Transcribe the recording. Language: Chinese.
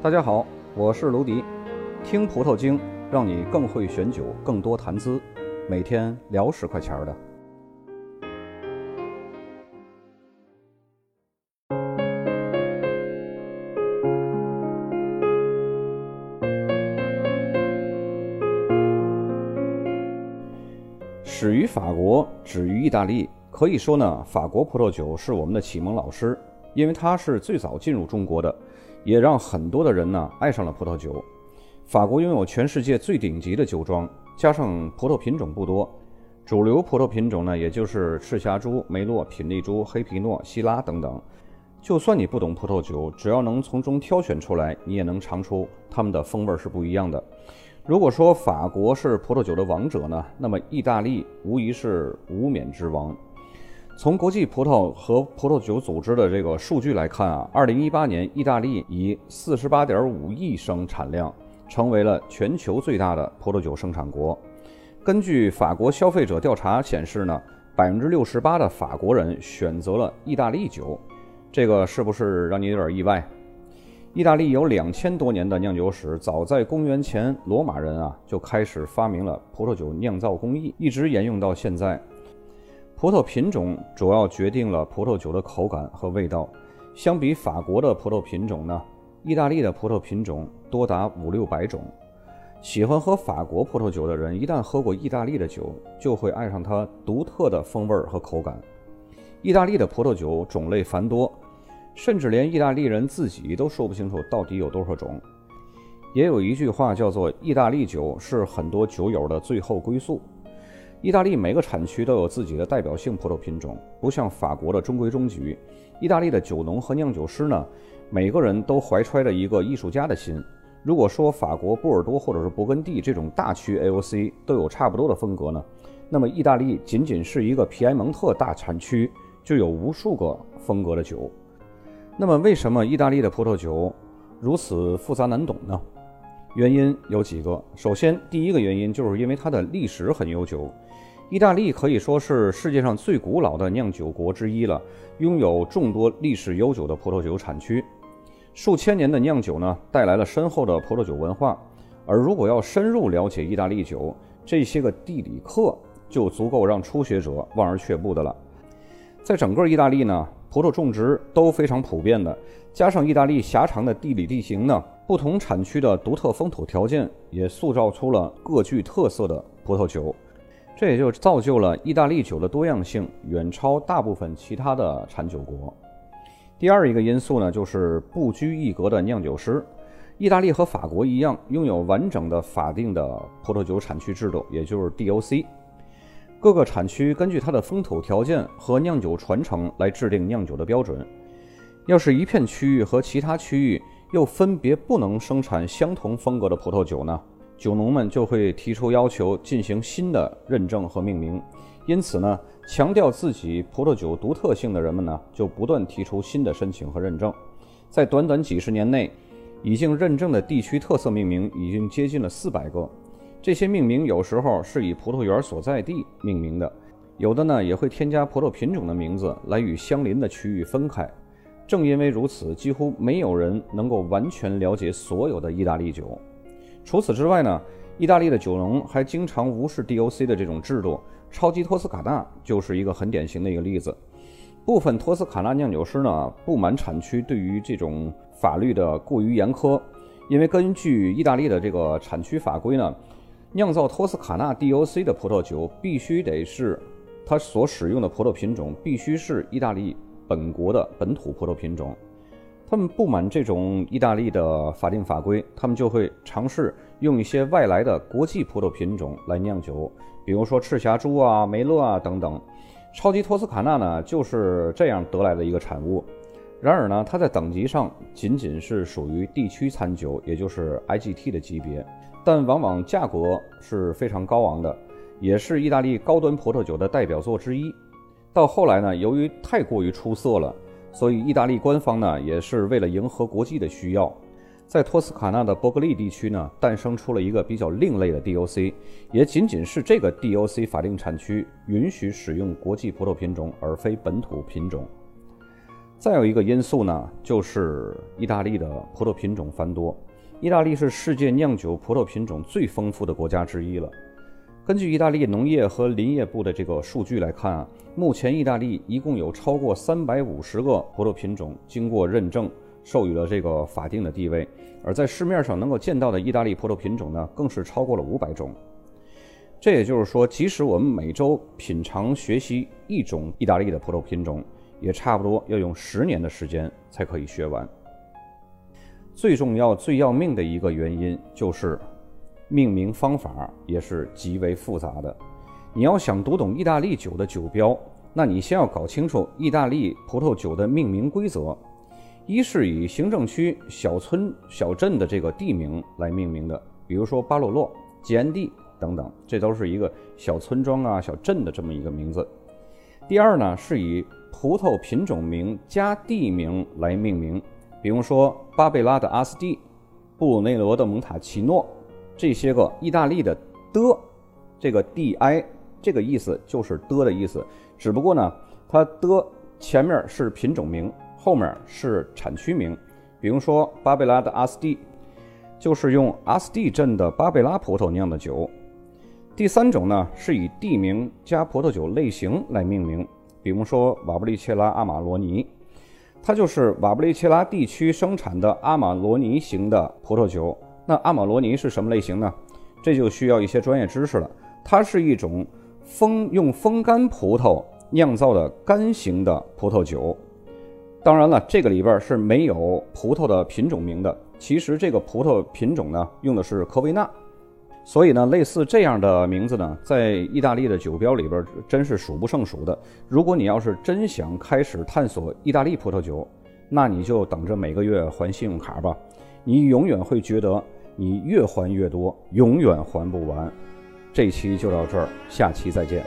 大家好，我是卢迪，听葡萄精，让你更会选酒，更多谈资，每天聊十块钱的。始于法国，止于意大利。可以说呢，法国葡萄酒是我们的启蒙老师，因为它是最早进入中国的。也让很多的人呢爱上了葡萄酒。法国拥有全世界最顶级的酒庄，加上葡萄品种不多，主流葡萄品种呢也就是赤霞珠、梅洛、品丽珠、黑皮诺、希拉等等。就算你不懂葡萄酒，只要能从中挑选出来，你也能尝出它们的风味是不一样的。如果说法国是葡萄酒的王者呢，那么意大利无疑是无冕之王。从国际葡萄和葡萄酒组织的这个数据来看啊，二零一八年意大利以四十八点五亿升产量，成为了全球最大的葡萄酒生产国。根据法国消费者调查显示呢，百分之六十八的法国人选择了意大利酒，这个是不是让你有点意外？意大利有两千多年的酿酒史，早在公元前，罗马人啊就开始发明了葡萄酒酿造工艺，一直沿用到现在。葡萄品种主要决定了葡萄酒的口感和味道。相比法国的葡萄品种呢，意大利的葡萄品种多达五六百种。喜欢喝法国葡萄酒的人，一旦喝过意大利的酒，就会爱上它独特的风味和口感。意大利的葡萄酒种类繁多，甚至连意大利人自己都说不清楚到底有多少种。也有一句话叫做“意大利酒是很多酒友的最后归宿”。意大利每个产区都有自己的代表性葡萄品种，不像法国的中规中矩。意大利的酒农和酿酒师呢，每个人都怀揣着一个艺术家的心。如果说法国波尔多或者是勃艮第这种大区 AOC 都有差不多的风格呢，那么意大利仅仅是一个皮埃蒙特大产区，就有无数个风格的酒。那么为什么意大利的葡萄酒如此复杂难懂呢？原因有几个。首先，第一个原因就是因为它的历史很悠久。意大利可以说是世界上最古老的酿酒国之一了，拥有众多历史悠久的葡萄酒产区。数千年的酿酒呢，带来了深厚的葡萄酒文化。而如果要深入了解意大利酒，这些个地理课就足够让初学者望而却步的了。在整个意大利呢，葡萄种植都非常普遍的，加上意大利狭长的地理地形呢，不同产区的独特风土条件也塑造出了各具特色的葡萄酒。这也就造就了意大利酒的多样性远超大部分其他的产酒国。第二一个因素呢，就是不拘一格的酿酒师。意大利和法国一样，拥有完整的法定的葡萄酒产区制度，也就是 DOC。各个产区根据它的风土条件和酿酒传承来制定酿酒的标准。要是一片区域和其他区域又分别不能生产相同风格的葡萄酒呢？酒农们就会提出要求进行新的认证和命名，因此呢，强调自己葡萄酒独特性的人们呢，就不断提出新的申请和认证。在短短几十年内，已经认证的地区特色命名已经接近了四百个。这些命名有时候是以葡萄园所在地命名的，有的呢也会添加葡萄品种的名字来与相邻的区域分开。正因为如此，几乎没有人能够完全了解所有的意大利酒。除此之外呢，意大利的酒农还经常无视 DOC 的这种制度。超级托斯卡纳就是一个很典型的一个例子。部分托斯卡纳酿酒师呢，不满产区对于这种法律的过于严苛，因为根据意大利的这个产区法规呢，酿造托斯卡纳 DOC 的葡萄酒必须得是它所使用的葡萄品种必须是意大利本国的本土葡萄品种。他们不满这种意大利的法定法规，他们就会尝试用一些外来的国际葡萄品种来酿酒，比如说赤霞珠啊、梅勒啊等等。超级托斯卡纳呢，就是这样得来的一个产物。然而呢，它在等级上仅仅是属于地区餐酒，也就是 IGT 的级别，但往往价格是非常高昂的，也是意大利高端葡萄酒的代表作之一。到后来呢，由于太过于出色了。所以，意大利官方呢，也是为了迎合国际的需要，在托斯卡纳的波格利地区呢，诞生出了一个比较另类的 DOC，也仅仅是这个 DOC 法定产区允许使用国际葡萄品种，而非本土品种。再有一个因素呢，就是意大利的葡萄品种繁多。意大利是世界酿酒葡萄品种最丰富的国家之一了。根据意大利农业和林业部的这个数据来看啊，目前意大利一共有超过三百五十个葡萄品种经过认证，授予了这个法定的地位。而在市面上能够见到的意大利葡萄品种呢，更是超过了五百种。这也就是说，即使我们每周品尝学习一种意大利的葡萄品种，也差不多要用十年的时间才可以学完。最重要、最要命的一个原因就是，命名方法也是极为复杂的。你要想读懂意大利酒的酒标，那你先要搞清楚意大利葡萄酒的命名规则。一是以行政区、小村、小镇的这个地名来命名的，比如说巴洛洛、吉安蒂等等，这都是一个小村庄啊、小镇的这么一个名字。第二呢，是以葡萄品种名加地名来命名。比如说巴贝拉的阿斯蒂、布鲁内罗的蒙塔奇诺，这些个意大利的的，这个 di 这个意思就是的的意思，只不过呢，它的前面是品种名，后面是产区名。比如说巴贝拉的阿斯蒂，就是用阿斯蒂镇的巴贝拉葡萄酿的酒。第三种呢，是以地名加葡萄酒类型来命名，比如说瓦布利切拉阿马罗尼。它就是瓦布雷切拉地区生产的阿玛罗尼型的葡萄酒。那阿玛罗尼是什么类型呢？这就需要一些专业知识了。它是一种风用风干葡萄酿造的干型的葡萄酒。当然了，这个里边是没有葡萄的品种名的。其实这个葡萄品种呢，用的是科维纳。所以呢，类似这样的名字呢，在意大利的酒标里边真是数不胜数的。如果你要是真想开始探索意大利葡萄酒，那你就等着每个月还信用卡吧。你永远会觉得你越还越多永远还不完。这期就到这儿下期再见。